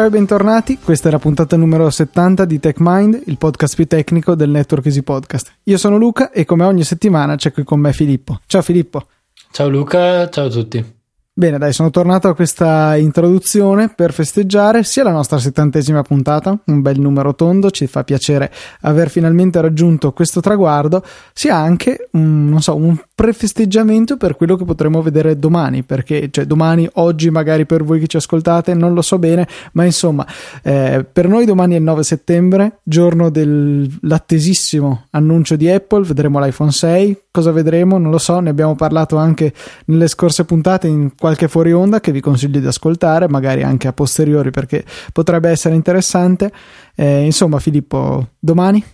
Ciao e bentornati, questa è la puntata numero 70 di TechMind, il podcast più tecnico del network Easy Podcast. Io sono Luca e come ogni settimana c'è qui con me Filippo. Ciao Filippo. Ciao Luca, ciao a tutti. Bene, dai, sono tornato a questa introduzione per festeggiare sia la nostra settantesima puntata, un bel numero tondo, ci fa piacere aver finalmente raggiunto questo traguardo, sia anche un, non so, un prefesteggiamento per quello che potremo vedere domani, perché cioè, domani, oggi magari per voi che ci ascoltate, non lo so bene, ma insomma, eh, per noi domani è il 9 settembre, giorno dell'attesissimo annuncio di Apple, vedremo l'iPhone 6, cosa vedremo? Non lo so, ne abbiamo parlato anche nelle scorse puntate in qualche fuori onda che vi consiglio di ascoltare, magari anche a posteriori perché potrebbe essere interessante. Eh, insomma, Filippo, domani?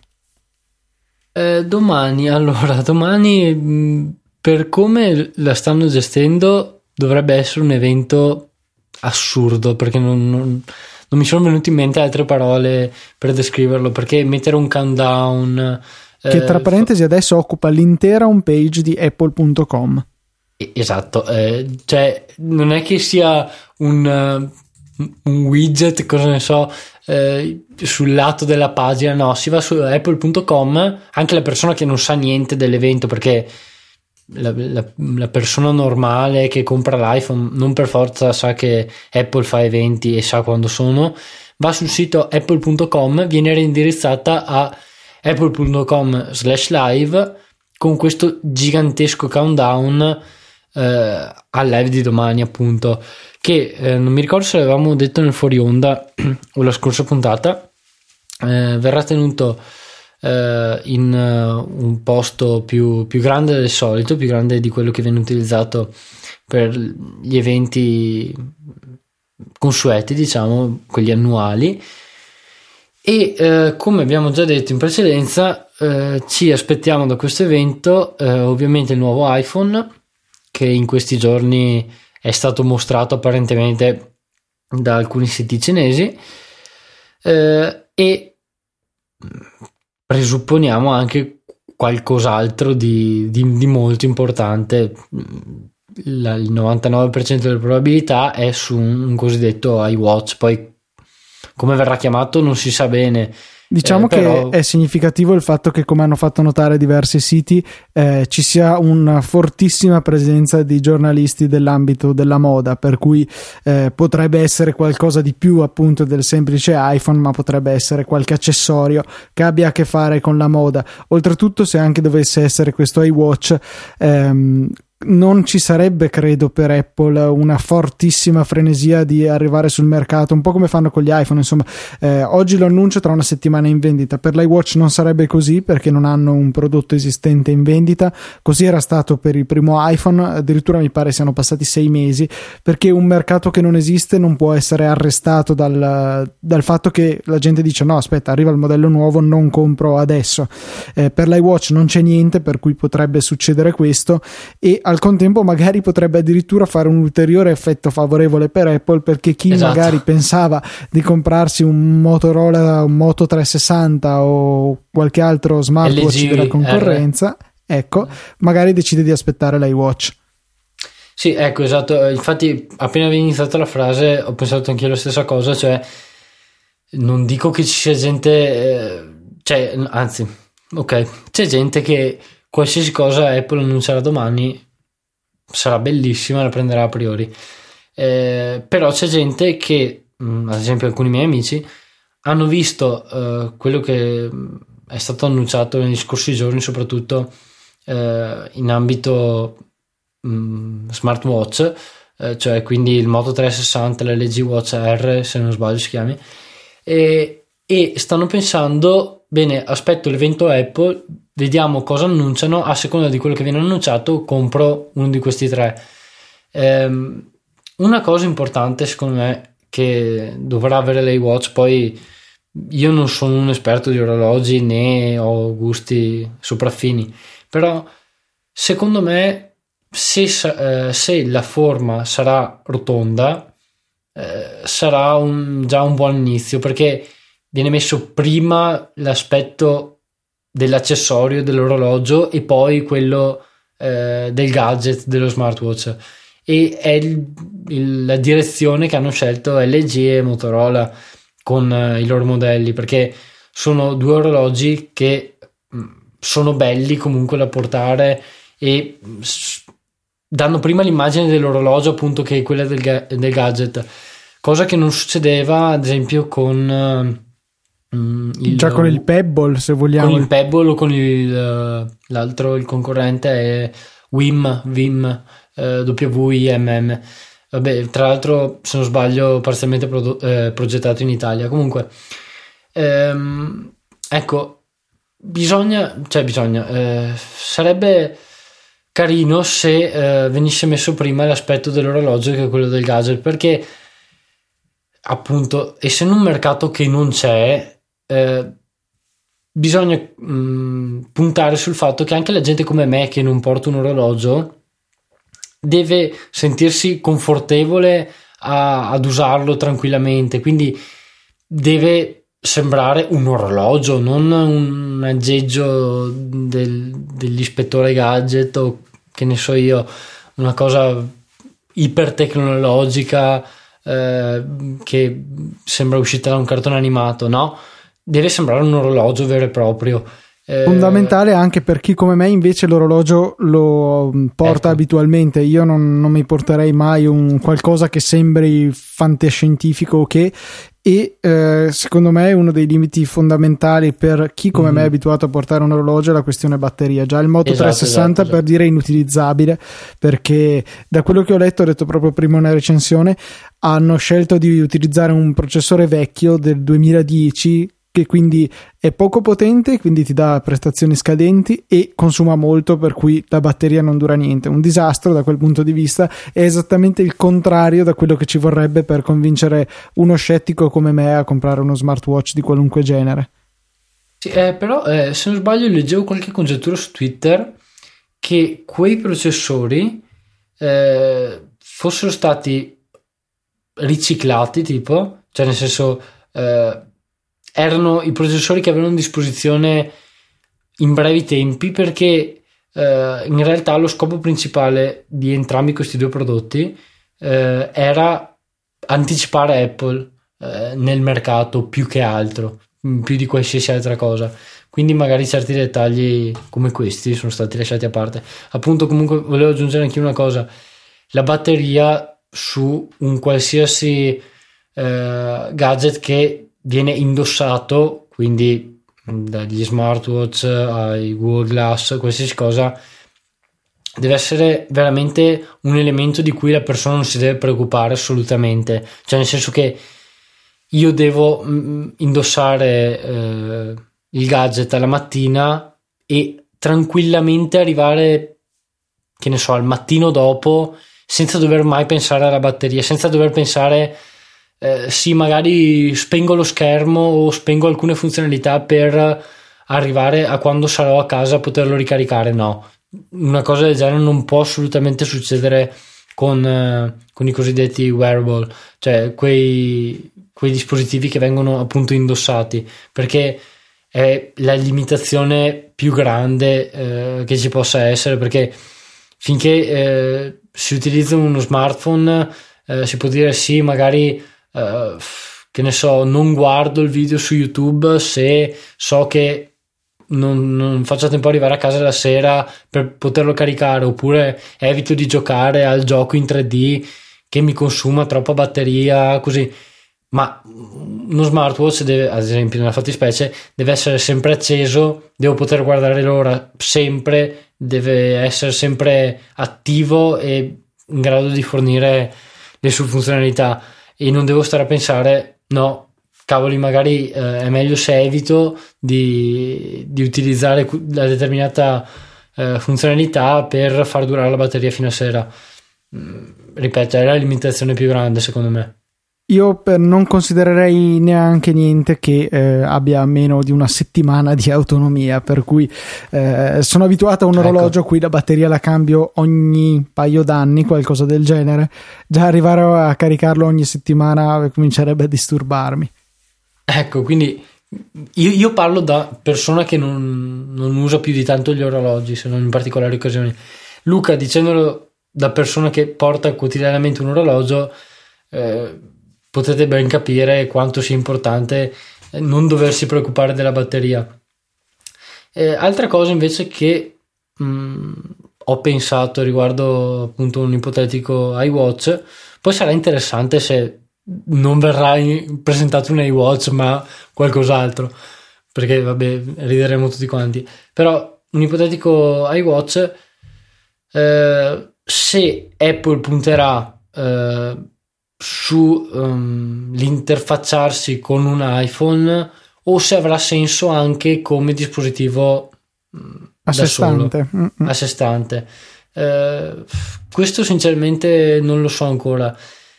Eh, domani, allora, domani mm, per come la stanno gestendo dovrebbe essere un evento assurdo perché non, non, non mi sono venute in mente altre parole per descriverlo perché mettere un countdown che tra eh, parentesi adesso occupa l'intera home page di apple.com Esatto, eh, cioè non è che sia un, uh, un widget, cosa ne so, eh, sul lato della pagina, no, si va su apple.com, anche la persona che non sa niente dell'evento, perché la, la, la, persona normale che compra l'iPhone non per forza sa che Apple fa eventi e sa quando sono, va sul sito apple.com, viene reindirizzata a apple.com slash live con questo gigantesco countdown eh, al live di domani, appunto. Che eh, non mi ricordo se l'avevamo detto nel fuori onda o la scorsa puntata. Eh, verrà tenuto eh, in uh, un posto più, più grande del solito, più grande di quello che viene utilizzato per gli eventi consueti, diciamo, quelli annuali. E eh, come abbiamo già detto in precedenza, eh, ci aspettiamo da questo evento eh, ovviamente il nuovo iPhone che in questi giorni è stato mostrato apparentemente da alcuni siti cinesi eh, e presupponiamo anche qualcos'altro di, di, di molto importante. La, il 99% delle probabilità è su un, un cosiddetto iWatch, poi come verrà chiamato non si sa bene Diciamo eh, però... che è significativo il fatto che, come hanno fatto notare diversi siti, eh, ci sia una fortissima presenza di giornalisti dell'ambito della moda, per cui eh, potrebbe essere qualcosa di più appunto del semplice iPhone, ma potrebbe essere qualche accessorio che abbia a che fare con la moda. Oltretutto, se anche dovesse essere questo iWatch, ehm, non ci sarebbe, credo, per Apple una fortissima frenesia di arrivare sul mercato, un po' come fanno con gli iPhone. Insomma, eh, oggi lo annuncio tra una settimana in vendita. Per l'iWatch non sarebbe così perché non hanno un prodotto esistente in vendita. Così era stato per il primo iPhone, addirittura mi pare siano passati sei mesi, perché un mercato che non esiste non può essere arrestato dal, dal fatto che la gente dice: no, aspetta, arriva il modello nuovo, non compro adesso. Eh, per l'iWatch non c'è niente, per cui potrebbe succedere questo. E al contempo magari potrebbe addirittura fare un ulteriore effetto favorevole per Apple perché chi esatto. magari pensava di comprarsi un Motorola, un Moto 360 o qualche altro smartwatch LG, della concorrenza, R. ecco, magari decide di aspettare l'iWatch. Sì, ecco, esatto. Infatti, appena avevi iniziato la frase, ho pensato anche io la stessa cosa, cioè non dico che ci sia gente, eh, cioè, anzi, ok, c'è gente che qualsiasi cosa Apple annuncerà domani sarà bellissima, la prenderà a priori. Eh, però c'è gente che, mm, ad esempio alcuni miei amici, hanno visto eh, quello che mm, è stato annunciato negli scorsi giorni, soprattutto eh, in ambito mh, mm, smartwatch, eh, cioè quindi il Moto 360, l'LG Watch R, se non sbaglio si chiami, e, e stanno pensando, bene, aspetto l'evento Apple, vediamo cosa annunciano, a seconda di quello che viene annunciato compro uno di questi tre. Ehm, una cosa importante secondo me che dovrà avere l'iWatch, poi io non sono un esperto di orologi né ho gusti sopraffini, però secondo me se, eh, se la forma sarà rotonda eh, sarà un, già un buon inizio perché viene messo prima l'aspetto dell'accessorio, dell'orologio e poi quello eh, del gadget, dello smartwatch. e è il, il, la direzione che hanno scelto LG e Motorola con uh, i loro modelli perché sono due orologi che mm, sono belli comunque da portare e danno prima l'immagine dell'orologio appunto che quella del, ga- del gadget cosa che non succedeva ad esempio con uh, il, già con il Pebble se vogliamo. Con il Pebble o con il, uh, l'altro il concorrente è WIM WIM uh, WIMM Vabbè, tra l'altro se non sbaglio parzialmente prodo- eh, progettato in Italia. Comunque ehm, ecco bisogna cioè bisogna eh, sarebbe carino se eh, venisse messo prima l'aspetto dell'orologio che quello del gadget perché appunto essendo un mercato che non c'è eh, bisogna mh, mm, puntare sul fatto che anche la gente come me che non porta un orologio deve sentirsi confortevole a, ad usarlo tranquillamente quindi deve sembrare un orologio, non un aggeggio del, dell'ispettore gadget o che ne so io, una cosa ipertecnologica eh, che sembra uscita da un cartone animato, no? Deve sembrare un orologio vero e proprio. Eh, Fondamentale anche per chi come me invece l'orologio lo porta ecco. abitualmente. Io non, non, mi porterei mai un qualcosa che sembri fantascientifico o che e eh, secondo me uno dei limiti fondamentali per chi come mm. me è mm-hmm. abituato a portare un orologio è la questione batteria. Già il Moto esatto, 360 esatto, per esatto. dire è inutilizzabile perché da quello che ho letto, ho detto proprio prima una recensione, hanno scelto di utilizzare un processore vecchio del 2010 che quindi è poco potente, quindi ti dà prestazioni scadenti e consuma molto, per cui la batteria non dura niente. Un disastro da quel punto di vista è esattamente il contrario da quello che ci vorrebbe per convincere uno scettico come me a comprare uno smartwatch di qualunque genere. Sì, eh, però eh, se non sbaglio leggevo qualche congettura su Twitter che quei processori eh, fossero stati riciclati tipo, cioè nel senso eh, erano i processori che avevano a disposizione in brevi tempi perché eh, in realtà lo scopo principale di entrambi questi due prodotti eh, era anticipare Apple eh, nel mercato più che altro, mm, più di qualsiasi altra cosa. Quindi magari certi dettagli come questi sono stati lasciati a parte. Appunto comunque volevo aggiungere anche una cosa, la batteria su un qualsiasi eh, gadget che viene indossato, quindi dagli smartwatch ai Google Glass, qualsiasi cosa, deve essere veramente un elemento di cui la persona non si deve preoccupare assolutamente. Cioè, nel senso che io devo mm, indossare eh, il gadget alla mattina e tranquillamente arrivare, che ne so, al mattino dopo senza dover mai pensare alla batteria, senza dover pensare eh, sì, magari spengo lo schermo o spengo alcune funzionalità per arrivare a quando sarò a casa a poterlo ricaricare. No, una cosa del genere non può assolutamente succedere con, eh, con i cosiddetti wearable, cioè quei, quei dispositivi che vengono appunto indossati, perché è la limitazione più grande eh, che ci possa essere, perché finché eh, si utilizza uno smartphone eh, si può dire sì, magari uh, che ne so, non guardo il video su YouTube se so che non, non, faccio tempo ad arrivare a casa la sera per poterlo caricare, oppure evito di giocare al gioco in 3D che mi consuma troppa batteria, così. Ma uno smartwatch, deve, ad esempio, nella fattispecie, deve essere sempre acceso, devo poter guardare l'ora sempre, deve essere sempre attivo e in grado di fornire le sue funzionalità e non devo stare a pensare no cavoli magari eh, è meglio se evito di, di utilizzare la determinata eh, funzionalità per far durare la batteria fino a sera. Mm, ripeto è la limitazione più grande secondo me io non considererei neanche niente che eh, abbia meno di una settimana di autonomia, per cui eh, sono abituato a un ecco. orologio qui la batteria la cambio ogni paio d'anni, qualcosa del genere. Già arrivare a caricarlo ogni settimana comincerebbe a disturbarmi. Ecco, quindi io, io parlo da persona che non, non, usa più di tanto gli orologi, se non in particolari occasioni. Luca, dicendolo da persona che porta quotidianamente un orologio eh, potete ben capire quanto sia importante eh, non doversi preoccupare della batteria. Eh, altra cosa invece che mh, mm, ho pensato riguardo appunto un ipotetico iWatch, poi sarà interessante se non verrà presentato un iWatch ma qualcos'altro, perché vabbè rideremo tutti quanti, però un ipotetico iWatch eh, se Apple punterà eh, su um, l'interfacciarsi con un iPhone o se avrà senso anche come dispositivo mm, a sé stante. A sé stante. Eh, questo sinceramente non lo so ancora.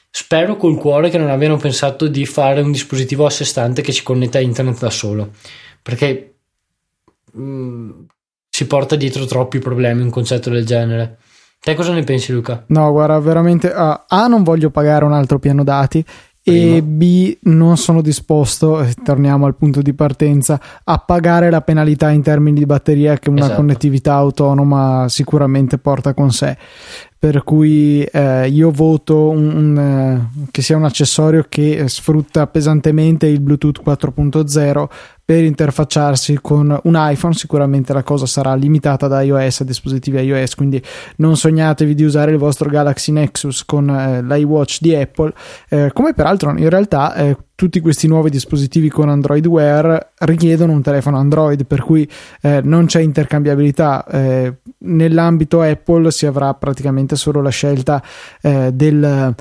Spero col cuore che non abbiano pensato di fare un dispositivo a sé stante che si connetta a internet da solo, perché mh, mm, si porta dietro troppi problemi un concetto del genere. Te cosa ne pensi, Luca? No, guarda, veramente. Uh, A, non voglio pagare un altro piano dati. E B, non sono disposto, torniamo al punto di partenza, a pagare la penalità in termini di batteria che una esatto. connettività autonoma sicuramente porta con sé per cui eh, io voto un, un, eh, che sia un accessorio che sfrutta pesantemente il Bluetooth 4.0 per interfacciarsi con un iPhone sicuramente la cosa sarà limitata da iOS a dispositivi iOS quindi non sognatevi di usare il vostro Galaxy Nexus con eh, l'iWatch di Apple eh, come peraltro in realtà eh, tutti questi nuovi dispositivi con Android Wear richiedono un telefono Android, per cui eh, non c'è intercambiabilità. Eh, nell'ambito Apple si avrà praticamente solo la scelta eh, del, ehm,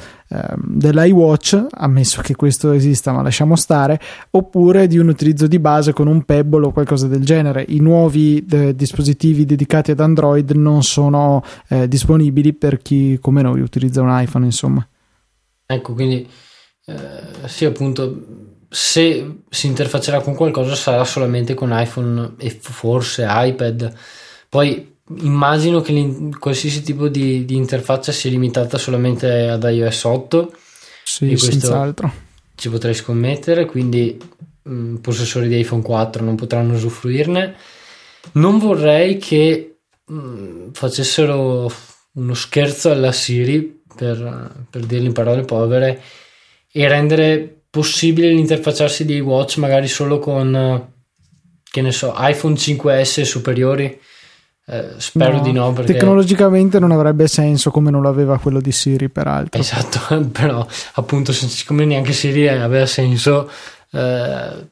dell'iWatch, ammesso che questo esista, ma lasciamo stare, oppure di un utilizzo di base con un Pebble o qualcosa del genere. I nuovi eh, dispositivi dedicati ad Android non sono eh, disponibili per chi come noi utilizza un iPhone, insomma. Ecco, quindi eh, sì, appunto, se si interfaccerà con qualcosa sarà solamente con iPhone e forse iPad. Poi immagino che qualsiasi tipo di, di, interfaccia sia limitata solamente ad iOS 8. Sì, senz'altro. Ci potrei scommettere, quindi mh, mm, possessori di iPhone 4 non potranno usufruirne. Non vorrei che mh, mm, facessero uno scherzo alla Siri, per, per dirlo in parole povere, e rendere possibile l'interfacciarsi di watch magari solo con che ne so iPhone 5S superiori eh, spero no, di no perché... tecnologicamente non avrebbe senso come non lo aveva quello di Siri peraltro esatto però appunto siccome neanche Siri aveva senso eh,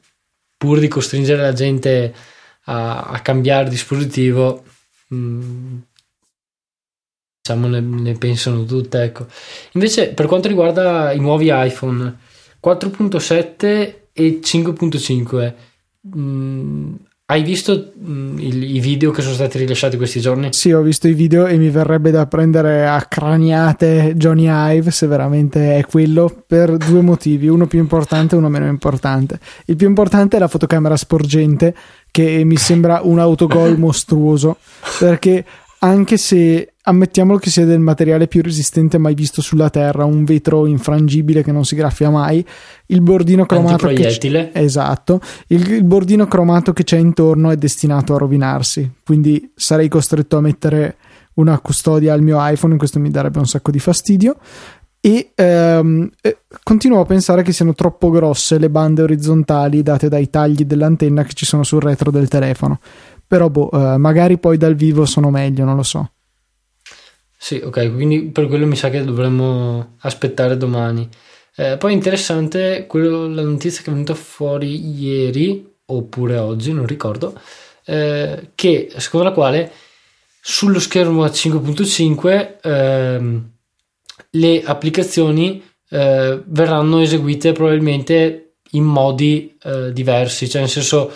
pur di costringere la gente a, a cambiare dispositivo mh, mm, diciamo ne, ne, pensano tutte ecco. invece per quanto riguarda i nuovi iPhone 4.7 e 5.5 mm, hai visto mm, il, i video che sono stati rilasciati questi giorni? Sì, ho visto i video e mi verrebbe da prendere a craniate Johnny Ive se veramente è quello per due motivi, uno più importante e uno meno importante. Il più importante è la fotocamera sporgente che mi sembra un autogol mostruoso perché anche se ammettiamolo che sia del materiale più resistente mai visto sulla Terra, un vetro infrangibile che non si graffia mai, il bordino cromato che esatto, il, il, bordino cromato che c'è intorno è destinato a rovinarsi, quindi sarei costretto a mettere una custodia al mio iPhone, questo mi darebbe un sacco di fastidio. E ehm, eh, continuo a pensare che siano troppo grosse le bande orizzontali date dai tagli dell'antenna che ci sono sul retro del telefono però boh, eh, magari poi dal vivo sono meglio, non lo so. Sì, ok, quindi per quello mi sa che dovremmo aspettare domani. Eh, poi interessante quello, la notizia che è venuta fuori ieri, oppure oggi, non ricordo, eh, che secondo la quale sullo schermo a 5.5 ehm, le applicazioni eh, verranno eseguite probabilmente in modi eh, diversi, cioè nel senso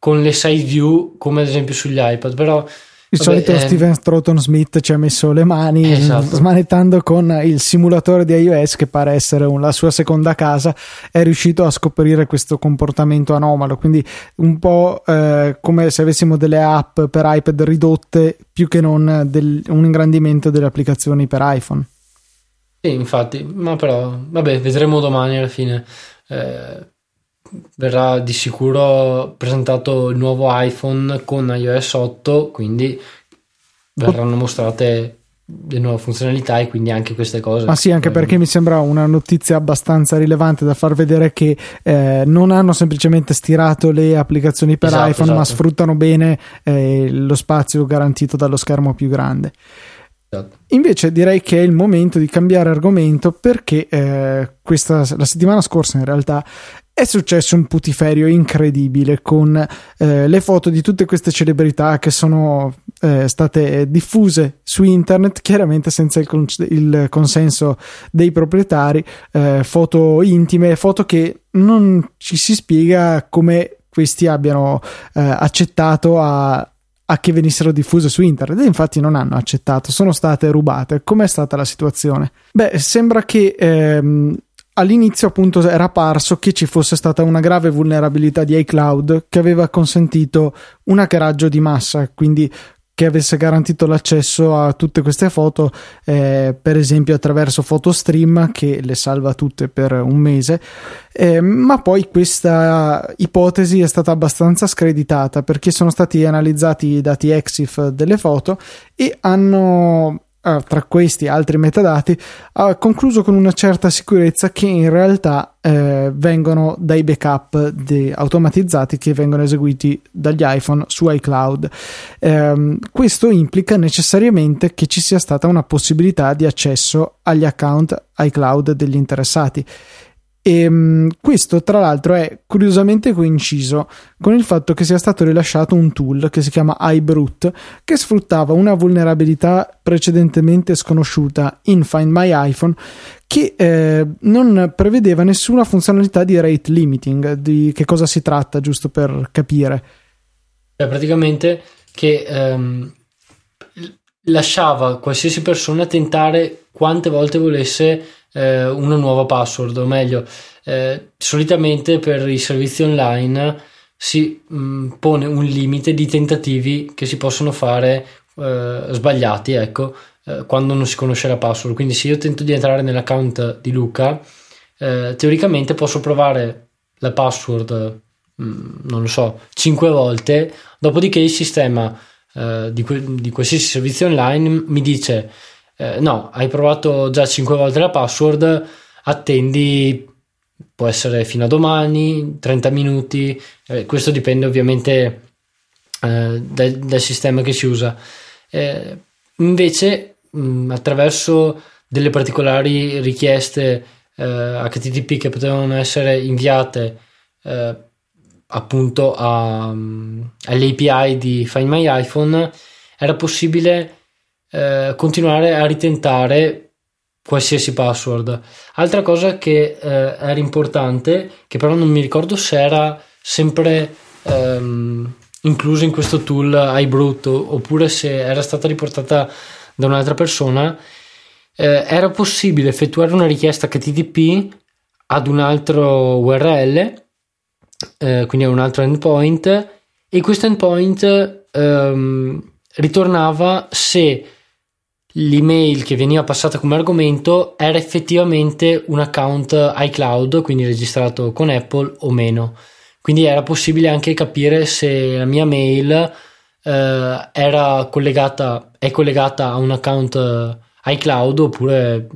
con le side view come ad esempio sugli iPad però il Vabbè, solito eh, Steven Stroughton Smith ci ha messo le mani esatto. smanettando con il simulatore di iOS che pare essere un, la sua seconda casa è riuscito a scoprire questo comportamento anomalo. Quindi un po' eh, come se avessimo delle app per iPad ridotte più che non del, un ingrandimento delle applicazioni per iPhone. Sì infatti ma però vabbè vedremo domani alla fine. Eh, verrà di sicuro presentato il nuovo iPhone con iOS 8, quindi verranno mostrate le nuove funzionalità e quindi anche queste cose. Ma sì, anche perché mi sembra una notizia abbastanza rilevante da far vedere che eh, non hanno semplicemente stirato le applicazioni per esatto, iPhone, esatto. ma sfruttano bene eh, lo spazio garantito dallo schermo più grande. Esatto. Invece direi che è il momento di cambiare argomento perché eh, questa, la settimana scorsa in realtà è successo un putiferio incredibile con eh, le foto di tutte queste celebrità che sono eh, state diffuse su internet, chiaramente senza il, con- il consenso dei proprietari, eh, foto intime, foto che non ci si spiega come questi abbiano eh, accettato a a che venissero diffuse su internet e infatti non hanno accettato, sono state rubate. Com'è stata la situazione? Beh, sembra che ehm, all'inizio appunto era parso che ci fosse stata una grave vulnerabilità di iCloud che aveva consentito un hackeraggio di massa, quindi che avesse garantito l'accesso a tutte queste foto, eh, per esempio attraverso PhotoStream che le salva tutte per un mese, eh, ma poi questa ipotesi è stata abbastanza screditata perché sono stati analizzati i dati EXIF delle foto e hanno tra questi altri metadati, ha concluso con una certa sicurezza che in realtà eh, vengono dai backup de- automatizzati che vengono eseguiti dagli iPhone su iCloud. Eh, questo implica necessariamente che ci sia stata una possibilità di accesso agli account iCloud degli interessati e ehm, questo, tra l'altro, è curiosamente coinciso con il fatto che sia stato rilasciato un tool che si chiama iBrute che sfruttava una vulnerabilità precedentemente sconosciuta in Find My iPhone che eh, non prevedeva nessuna funzionalità di rate limiting. Di che cosa si tratta, giusto per capire? Beh, praticamente che ehm, lasciava qualsiasi persona tentare quante volte volesse eh, una nuova password, o meglio, eh, solitamente per i servizi online si mh, mm, pone un limite di tentativi che si possono fare eh, sbagliati, ecco, eh, quando non si conosce la password. Quindi se io tento di entrare nell'account di Luca, eh, teoricamente posso provare la password, mh, mm, non lo so, 5 volte, dopodiché il sistema eh, di, que- di qualsiasi servizio online mi dice eh, no, hai provato già 5 volte la password, attendi, può essere fino a domani, 30 minuti, eh, questo dipende ovviamente eh, dal, dal, sistema che si usa. Eh, invece, mh, mm, attraverso delle particolari richieste HTTP eh, che potevano essere inviate appunto a, um, all'API di Find My iPhone, era possibile eh, continuare a ritentare qualsiasi password. Altra cosa che eh, era importante, che però non mi ricordo se era sempre ehm, incluso in questo tool iBrute oppure se era stata riportata da un'altra persona, eh, era possibile effettuare una richiesta HTTP ad un altro URL, eh, quindi a un altro endpoint, e questo endpoint ehm, ritornava se l'email che veniva passata come argomento era effettivamente un account iCloud, quindi registrato con Apple o meno. Quindi era possibile anche capire se la mia mail eh, era collegata, è collegata a un account iCloud oppure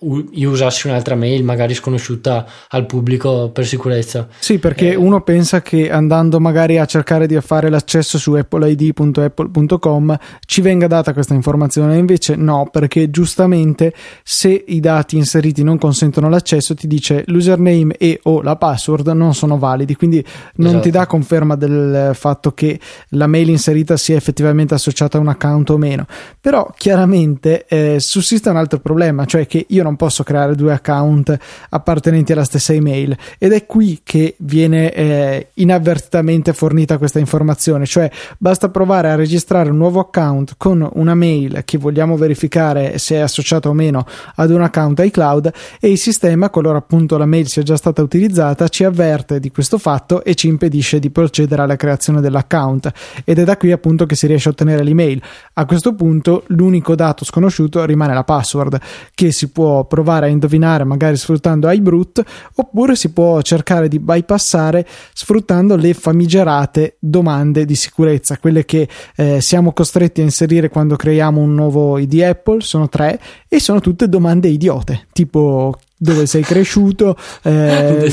usassi un'altra mail magari sconosciuta al pubblico per sicurezza. Sì, perché eh, uno pensa che andando magari a cercare di fare l'accesso su appleid.apple.com ci venga data questa informazione, invece no, perché giustamente se i dati inseriti non consentono l'accesso ti dice l'username e o la password non sono validi, quindi non esatto. ti dà conferma del fatto che la mail inserita sia effettivamente associata a un account o meno. Però chiaramente eh, sussiste un altro problema, cioè che io non non posso creare due account appartenenti alla stessa email ed è qui che viene eh, inavvertitamente fornita questa informazione, cioè basta provare a registrare un nuovo account con una mail che vogliamo verificare se è associata o meno ad un account iCloud e il sistema, qualora appunto la mail sia già stata utilizzata, ci avverte di questo fatto e ci impedisce di procedere alla creazione dell'account ed è da qui appunto che si riesce a ottenere l'email. A questo punto l'unico dato sconosciuto rimane la password che si può può provare a indovinare magari sfruttando iBrute oppure si può cercare di bypassare sfruttando le famigerate domande di sicurezza, quelle che eh, siamo costretti a inserire quando creiamo un nuovo ID Apple, sono tre e sono tutte domande idiote, tipo dove sei cresciuto, eh,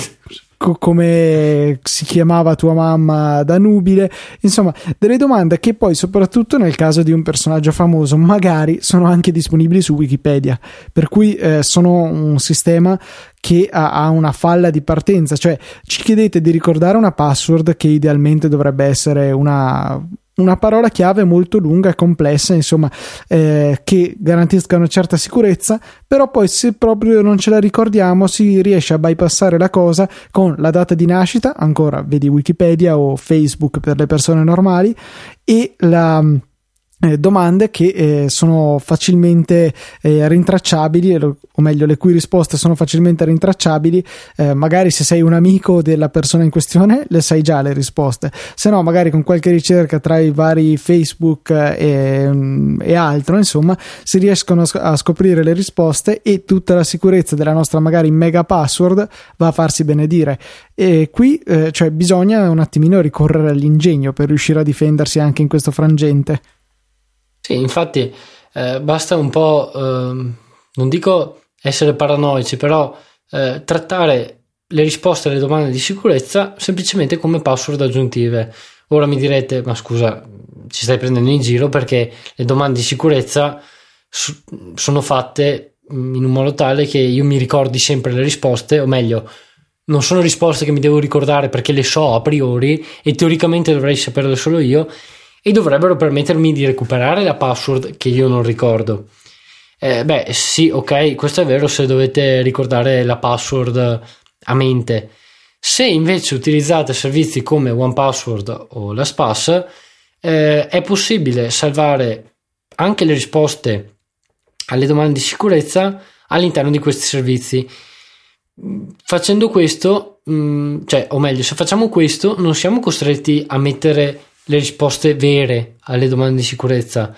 co- come si chiamava tua mamma da nubile, insomma, delle domande che poi, soprattutto nel caso di un personaggio famoso, magari sono anche disponibili su Wikipedia, per cui eh, sono un sistema che ha, ha, una falla di partenza, cioè ci chiedete di ricordare una password che idealmente dovrebbe essere una una parola chiave molto lunga e complessa, insomma, eh, che garantisca una certa sicurezza, però poi se proprio non ce la ricordiamo si riesce a bypassare la cosa con la data di nascita, ancora vedi Wikipedia o Facebook per le persone normali, e la eh, domande che eh, sono facilmente eh, rintracciabili, o meglio, le cui risposte sono facilmente rintracciabili. Eh, magari se sei un amico della persona in questione, le sai già le risposte, se no, magari con qualche ricerca tra i vari Facebook e, mm, e altro, insomma, si riescono a scoprire le risposte e tutta la sicurezza della nostra magari mega password va a farsi benedire. E qui, eh, cioè, bisogna un attimino ricorrere all'ingegno per riuscire a difendersi anche in questo frangente. Sì, infatti eh, basta un po', eh, non dico essere paranoici, però eh, trattare le risposte alle domande di sicurezza semplicemente come password aggiuntive. Ora mi direte, ma scusa, ci stai prendendo in giro perché le domande di sicurezza su- sono fatte in un modo tale che io mi ricordi sempre le risposte, o meglio, non sono risposte che mi devo ricordare perché le so a priori e teoricamente dovrei saperle solo io e dovrebbero permettermi di recuperare la password che io non ricordo. Eh, beh, sì, ok, questo è vero se dovete ricordare la password a mente. Se invece utilizzate servizi come OnePassword o LastPass, eh, è possibile salvare anche le risposte alle domande di sicurezza all'interno di questi servizi. Facendo questo, mh, mm, cioè, o meglio, se facciamo questo, non siamo costretti a mettere le risposte vere alle domande di sicurezza,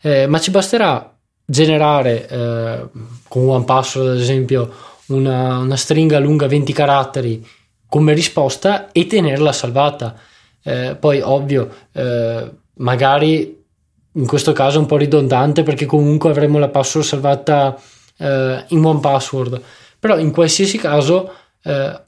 eh, ma ci basterà generare eh, con OnePassword ad esempio una, una, stringa lunga 20 caratteri come risposta e tenerla salvata. Eh, poi ovvio, eh, magari in questo caso è un po' ridondante perché comunque avremo la password salvata eh, in OnePassword, però in qualsiasi caso eh,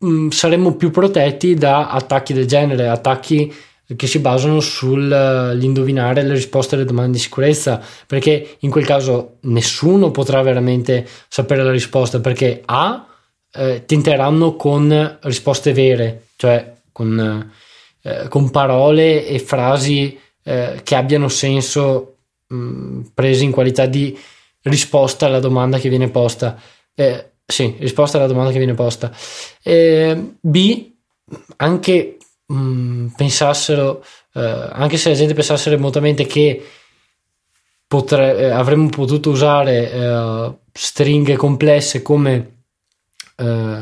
mh, mm, saremmo più protetti da attacchi del genere, attacchi che si basano sull'indovinare le risposte alle domande di sicurezza, perché in quel caso nessuno potrà veramente sapere la risposta, perché A eh, tenteranno con risposte vere, cioè con, eh, con parole e frasi eh, che abbiano senso mh, prese in qualità di risposta alla domanda che viene posta. Eh, sì, risposta alla domanda che viene posta. Eh, B, anche mh, mm, pensassero, eh, anche se la gente pensasse remotamente che potre, eh, avremmo potuto usare eh, stringhe complesse come eh,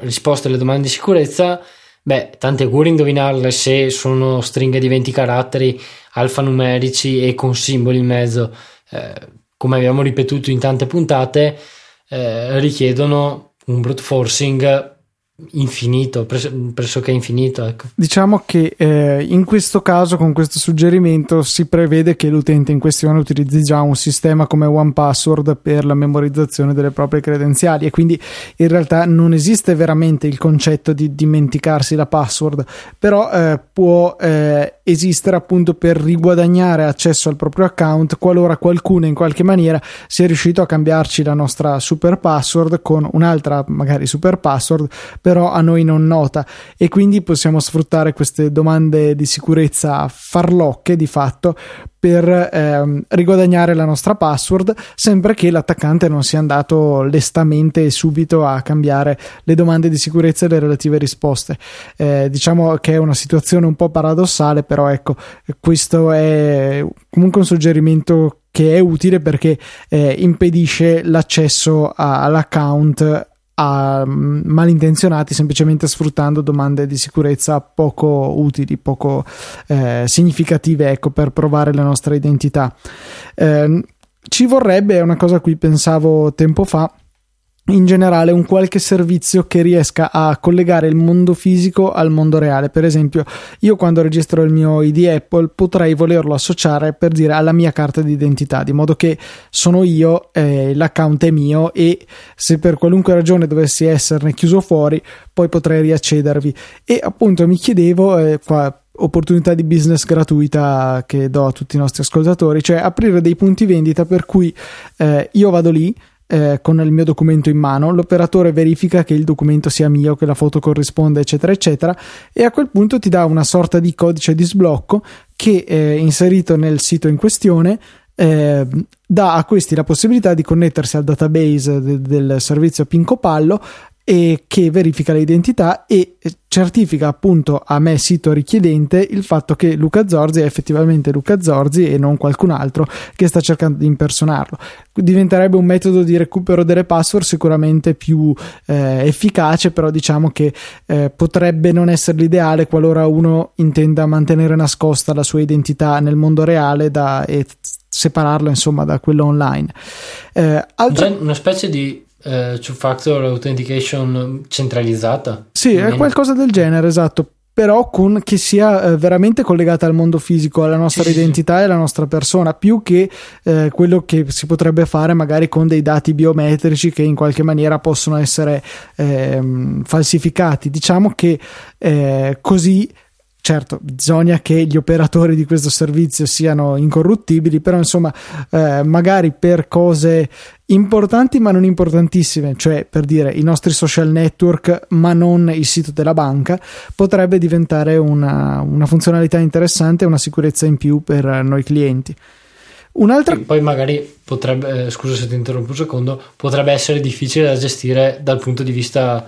risposte alle domande di sicurezza, beh, tanti auguri indovinarle se sono stringhe di 20 caratteri alfanumerici e con simboli in mezzo. Eh, come abbiamo ripetuto in tante puntate, eh, richiedono un brute forcing infinito, pres- pressoché infinito. Ecco. Diciamo che eh, in questo caso, con questo suggerimento, si prevede che l'utente in questione utilizzi già un sistema come OnePassword per la memorizzazione delle proprie credenziali e quindi in realtà non esiste veramente il concetto di dimenticarsi la password, però eh, può eh, esistere appunto per riguadagnare accesso al proprio account qualora qualcuno in qualche maniera sia riuscito a cambiarci la nostra super password con un'altra magari super password però a noi non nota. E quindi possiamo sfruttare queste domande di sicurezza farlocche di fatto per ehm, riguadagnare la nostra password sempre che l'attaccante non sia andato lestamente e subito a cambiare le domande di sicurezza e le relative risposte. Eh, diciamo che è una situazione un po' paradossale però ecco questo è comunque un suggerimento che è utile perché eh, impedisce l'accesso a, all'account a mm, malintenzionati semplicemente sfruttando domande di sicurezza poco utili, poco eh, significative ecco, per provare la nostra identità. Eh, ci vorrebbe, una cosa a cui pensavo tempo fa, in generale un qualche servizio che riesca a collegare il mondo fisico al mondo reale. Per esempio, io quando registro il mio ID Apple potrei volerlo associare per dire alla mia carta d'identità, di modo che sono io, eh, l'account è mio e se per qualunque ragione dovessi esserne chiuso fuori, poi potrei riaccedervi. E appunto mi chiedevo eh, qua opportunità di business gratuita che do a tutti i nostri ascoltatori, cioè aprire dei punti vendita per cui eh, io vado lì eh, con il mio documento in mano, l'operatore verifica che il documento sia mio, che la foto corrisponda, eccetera, eccetera, e a quel punto ti dà una sorta di codice di sblocco che eh, inserito nel sito in questione eh, dà a questi la possibilità di connettersi al database de- del servizio Pinco Pallo e che verifica l'identità e certifica appunto a me sito richiedente il fatto che Luca Zorzi è effettivamente Luca Zorzi e non qualcun altro che sta cercando di impersonarlo. Diventerebbe un metodo di recupero delle password sicuramente più eh, efficace, però diciamo che eh, potrebbe non essere l'ideale qualora uno intenda mantenere nascosta la sua identità nel mondo reale da, e separarla insomma da quello online. Eh, altra... Una specie di eh, two factor authentication centralizzata. Sì, è qualcosa del genere, esatto. Però con, che sia eh, veramente collegata al mondo fisico, alla nostra sì, identità sì. e alla nostra persona, più che eh, quello che si potrebbe fare magari con dei dati biometrici che in qualche maniera possono essere ehm, falsificati. Diciamo che eh, così certo bisogna che gli operatori di questo servizio siano incorruttibili però insomma eh, magari per cose importanti ma non importantissime cioè per dire i nostri social network ma non il sito della banca potrebbe diventare una, una funzionalità interessante una sicurezza in più per noi clienti. Un'altra... E poi magari potrebbe, eh, scusa se ti interrompo un secondo, potrebbe essere difficile da gestire dal punto di vista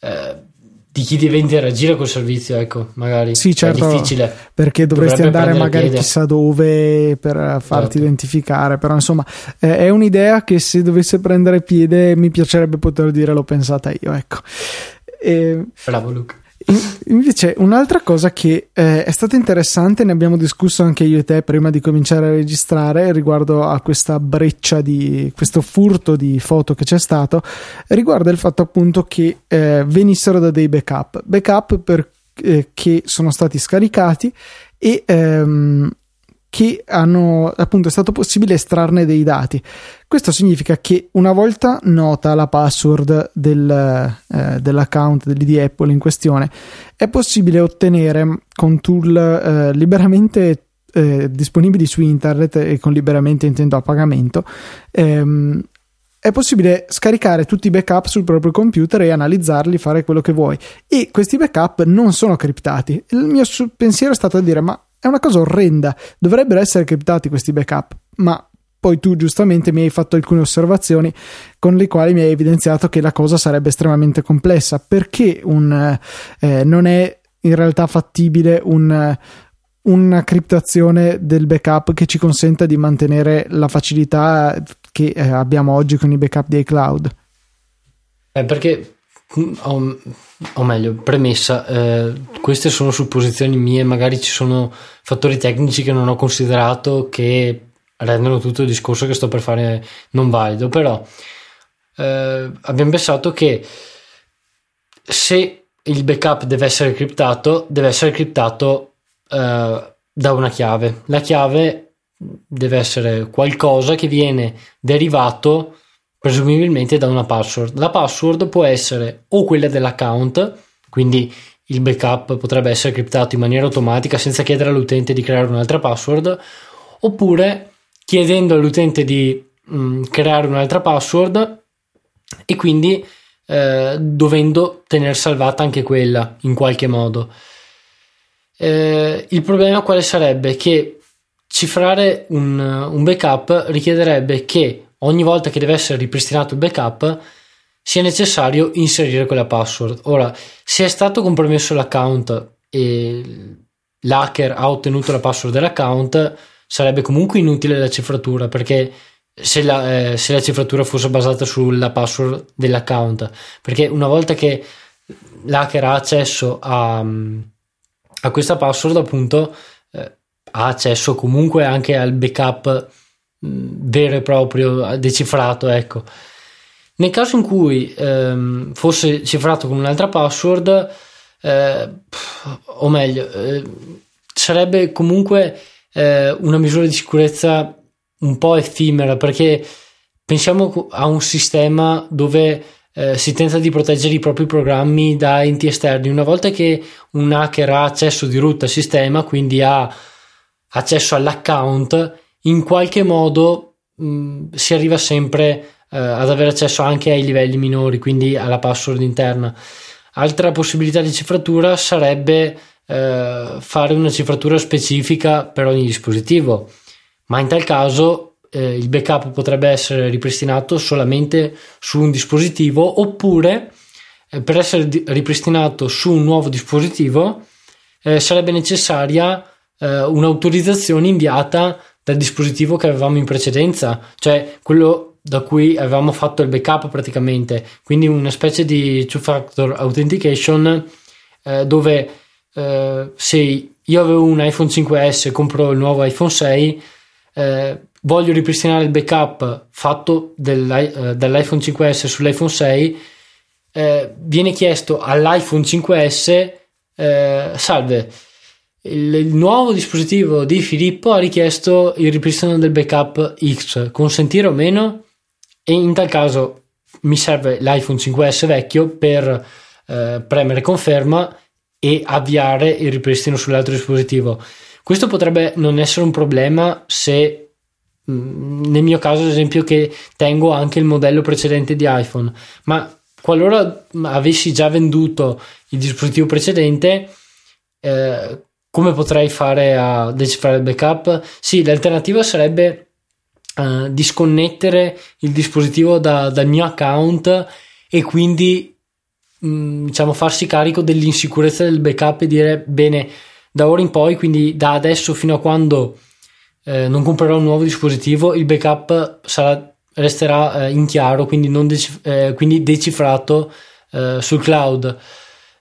eh, di chi deve interagire col servizio, ecco, magari sì, certo, è difficile perché dovresti Dovrebbe andare magari chissà dove per farti certo. identificare, però insomma eh, è un'idea che se dovesse prendere piede mi piacerebbe poter dire l'ho pensata io, ecco. E... Bravo Luca. Invece, un'altra cosa che eh, è stata interessante, ne abbiamo discusso anche io e te prima di cominciare a registrare riguardo a questa breccia di questo furto di foto che c'è stato, riguarda il fatto appunto che eh, venissero da dei backup, backup per, eh, che sono stati scaricati e ehm, che hanno appunto è stato possibile estrarne dei dati. Questo significa che una volta nota la password del, eh, dell'account dell'ID Apple in questione, è possibile ottenere con tool eh, liberamente eh, disponibili su internet e con liberamente intendo a pagamento. Ehm, è possibile scaricare tutti i backup sul proprio computer e analizzarli, fare quello che vuoi. E questi backup non sono criptati. Il mio pensiero è stato a dire: ma è una cosa orrenda. Dovrebbero essere criptati questi backup, ma poi tu giustamente mi hai fatto alcune osservazioni con le quali mi hai evidenziato che la cosa sarebbe estremamente complessa. Perché un, eh, non è in realtà fattibile un, una criptazione del backup che ci consenta di mantenere la facilità che eh, abbiamo oggi con i backup di iCloud? Eh, perché o, o meglio, premessa, eh, queste sono supposizioni mie, magari ci sono fattori tecnici che non ho considerato che rendono tutto il discorso che sto per fare non valido, però eh, abbiamo pensato che se il backup deve essere criptato, deve essere criptato eh, da una chiave. La chiave deve essere qualcosa che viene derivato presumibilmente da una password. La password può essere o quella dell'account, quindi il backup potrebbe essere criptato in maniera automatica senza chiedere all'utente di creare un'altra password, oppure chiedendo all'utente di mh, mm, creare un'altra password e quindi eh, dovendo tenere salvata anche quella in qualche modo. Eh, il problema quale sarebbe? Che cifrare un, un backup richiederebbe che ogni volta che deve essere ripristinato il backup sia necessario inserire quella password. Ora, se è stato compromesso l'account e l'hacker ha ottenuto la password dell'account, sarebbe comunque inutile la cifratura perché se la, eh, se la cifratura fosse basata sulla password dell'account, perché una volta che l'hacker ha accesso a, a questa password, appunto, eh, ha accesso comunque anche al backup vero e proprio decifrato, ecco. Nel caso in cui ehm, fosse cifrato con un'altra password, eh, o meglio, eh, sarebbe comunque eh, una misura di sicurezza un po' effimera perché pensiamo a un sistema dove eh, si tenta di proteggere i propri programmi da enti esterni. Una volta che un hacker ha accesso di root al sistema, quindi ha accesso all'account, in qualche modo mh, si arriva sempre eh, ad avere accesso anche ai livelli minori, quindi alla password interna. Altra possibilità di cifratura sarebbe eh, fare una cifratura specifica per ogni dispositivo, ma in tal caso eh, il backup potrebbe essere ripristinato solamente su un dispositivo oppure eh, per essere ripristinato su un nuovo dispositivo eh, sarebbe necessaria eh, un'autorizzazione inviata dal dispositivo che avevamo in precedenza, cioè quello da cui avevamo fatto il backup praticamente, quindi una specie di two-factor authentication eh, dove eh, se io avevo un iPhone 5S e compro il nuovo iPhone 6, eh, voglio ripristinare il backup fatto dell'i- eh, dall'iPhone 5S sull'iPhone 6, eh, viene chiesto all'iPhone 5S, eh, salve, il, il, nuovo dispositivo di Filippo ha richiesto il ripristino del backup X, consentire o meno? E in tal caso mi serve l'iPhone 5S vecchio per eh, premere conferma e avviare il ripristino sull'altro dispositivo. Questo potrebbe non essere un problema se mm, nel mio caso ad esempio che tengo anche il modello precedente di iPhone, ma qualora avessi già venduto il dispositivo precedente eh, come potrei fare a decifrare il backup? Sì, l'alternativa sarebbe uh, disconnettere il dispositivo da, dal mio account e quindi mh, mm, diciamo farsi carico dell'insicurezza del backup e dire bene da ora in poi, quindi da adesso fino a quando eh, non comprerò un nuovo dispositivo, il backup sarà, resterà eh, in chiaro, quindi, decif- eh, quindi decifrato eh, sul cloud.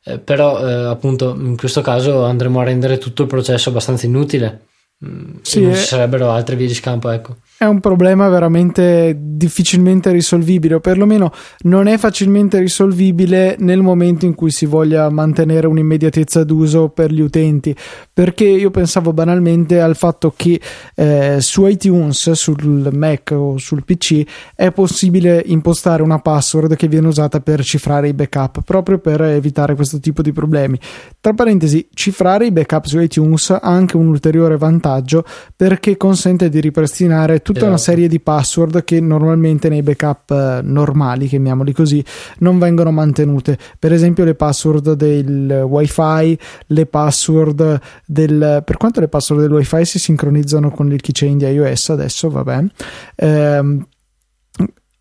Eh, però eh, appunto in questo caso andremo a rendere tutto il processo abbastanza inutile. Mm, sì, non ci sarebbero altre vie di scampo, ecco è un problema veramente difficilmente risolvibile, o perlomeno non è facilmente risolvibile nel momento in cui si voglia mantenere un'immediatezza d'uso per gli utenti. Perché io pensavo banalmente al fatto che eh, su iTunes, sul Mac o sul PC, è possibile impostare una password che viene usata per cifrare i backup, proprio per evitare questo tipo di problemi. Tra parentesi, cifrare i backup su iTunes ha anche un ulteriore vantaggio perché consente di ripristinare tutta una esatto. serie di password che normalmente nei backup eh, normali, chiamiamoli così, non vengono mantenute. Per esempio le password del wifi, le password del... per quanto le password del wifi si sincronizzano con il keychain di iOS adesso, va bene. Ehm,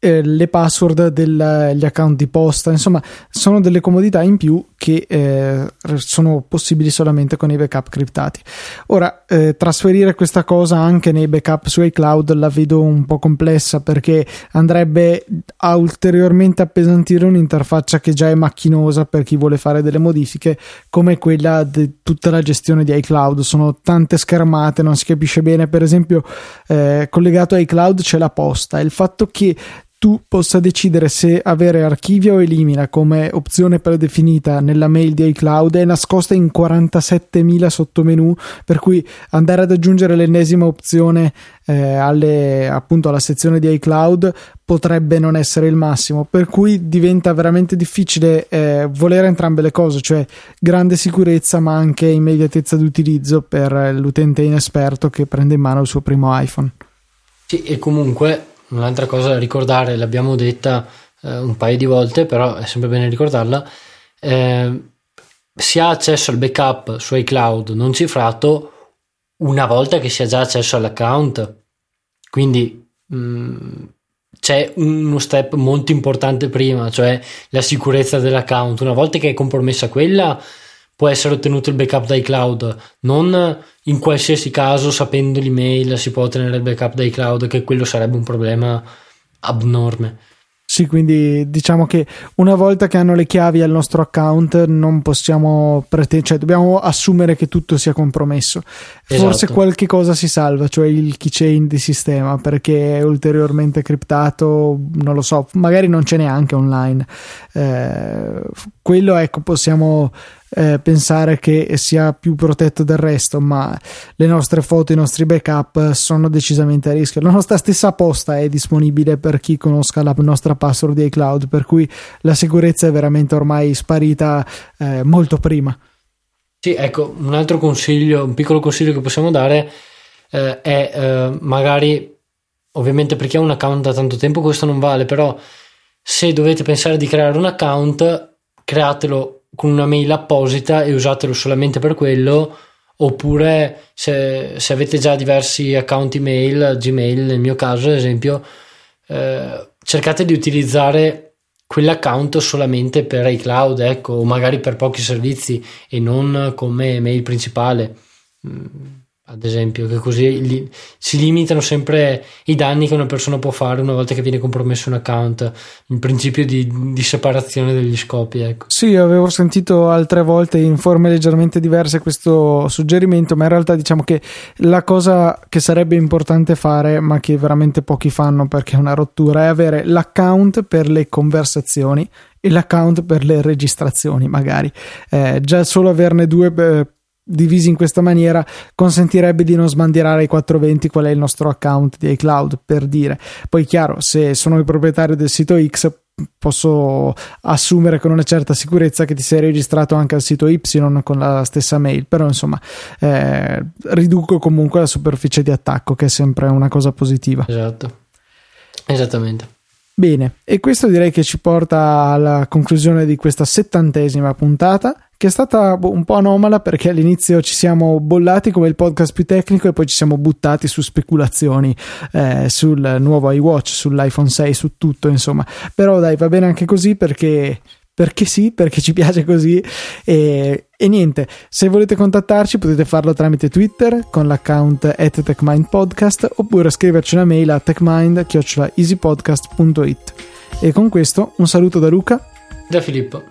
eh, le password degli account di posta, insomma, sono delle comodità in più che eh, sono possibili solamente con i backup criptati. Ora, eh, trasferire questa cosa anche nei backup su iCloud la vedo un po' complessa perché andrebbe a ulteriormente appesantire un'interfaccia che già è macchinosa per chi vuole fare delle modifiche, come quella di tutta la gestione di iCloud. Sono tante schermate, non si capisce bene. Per esempio, eh, collegato a iCloud c'è la posta. Il fatto che tu possa decidere se avere archivia o elimina come opzione predefinita nella mail di iCloud è nascosta in 47.000 sottomenu per cui andare ad aggiungere l'ennesima opzione eh, alle, appunto alla sezione di iCloud potrebbe non essere il massimo per cui diventa veramente difficile eh, volere entrambe le cose cioè grande sicurezza ma anche immediatezza d'utilizzo per l'utente inesperto che prende in mano il suo primo iPhone. Sì e comunque Un'altra cosa da ricordare, l'abbiamo detta eh, un paio di volte, però è sempre bene ricordarla. Eh, si ha accesso al backup su iCloud non cifrato una volta che si ha già accesso all'account. Quindi mh, mm, c'è uno step molto importante prima, cioè la sicurezza dell'account. Una volta che è compromessa quella, può essere ottenuto il backup da iCloud, non in qualsiasi caso sapendo l'email si può ottenere il backup da iCloud, che quello sarebbe un problema abnorme. Sì, quindi diciamo che una volta che hanno le chiavi al nostro account non possiamo pretendere, cioè dobbiamo assumere che tutto sia compromesso. Esatto. Forse qualche cosa si salva, cioè il keychain di sistema, perché è ulteriormente criptato, non lo so, magari non c'è neanche online. Eh, quello ecco, possiamo eh, pensare che sia più protetto del resto, ma le nostre foto, i nostri backup sono decisamente a rischio. La nostra stessa posta è disponibile per chi conosca la nostra password di iCloud, per cui la sicurezza è veramente ormai sparita eh, molto prima. Sì, ecco, un altro consiglio, un piccolo consiglio che possiamo dare eh, è eh, magari, ovviamente per chi ha un account da tanto tempo questo non vale, però se dovete pensare di creare un account, createlo con una mail apposita e usatelo solamente per quello oppure se, se avete già diversi account email Gmail nel mio caso ad esempio eh, cercate di utilizzare quell'account solamente per iCloud ecco o magari per pochi servizi e non come mail principale. Mm ad esempio, che così li, si limitano sempre i danni che una persona può fare una volta che viene compromesso un account, il principio di, di separazione degli scopi. Ecco. Sì, avevo sentito altre volte in forme leggermente diverse questo suggerimento, ma in realtà diciamo che la cosa che sarebbe importante fare, ma che veramente pochi fanno perché è una rottura, è avere l'account per le conversazioni e l'account per le registrazioni, magari. Eh, già solo averne due. Beh, divisi in questa maniera consentirebbe di non sbandierare ai 420 qual è il nostro account di iCloud per dire. Poi chiaro se sono il proprietario del sito X posso assumere con una certa sicurezza che ti sei registrato anche al sito Y con la stessa mail però insomma eh, riduco comunque la superficie di attacco che è sempre una cosa positiva. Esatto. Esattamente. Bene, e questo direi che ci porta alla conclusione di questa settantesima puntata che è stata boh, un po' anomala perché all'inizio ci siamo bollati come il podcast più tecnico e poi ci siamo buttati su speculazioni eh, sul nuovo iWatch, sull'iPhone 6, su tutto insomma. Però dai, va bene anche così perché perché sì, perché ci piace così. E, e, niente, se volete contattarci potete farlo tramite Twitter con l'account at techmindpodcast oppure scriverci una mail a techmind.easypodcast.it e con questo un saluto da Luca. Da Filippo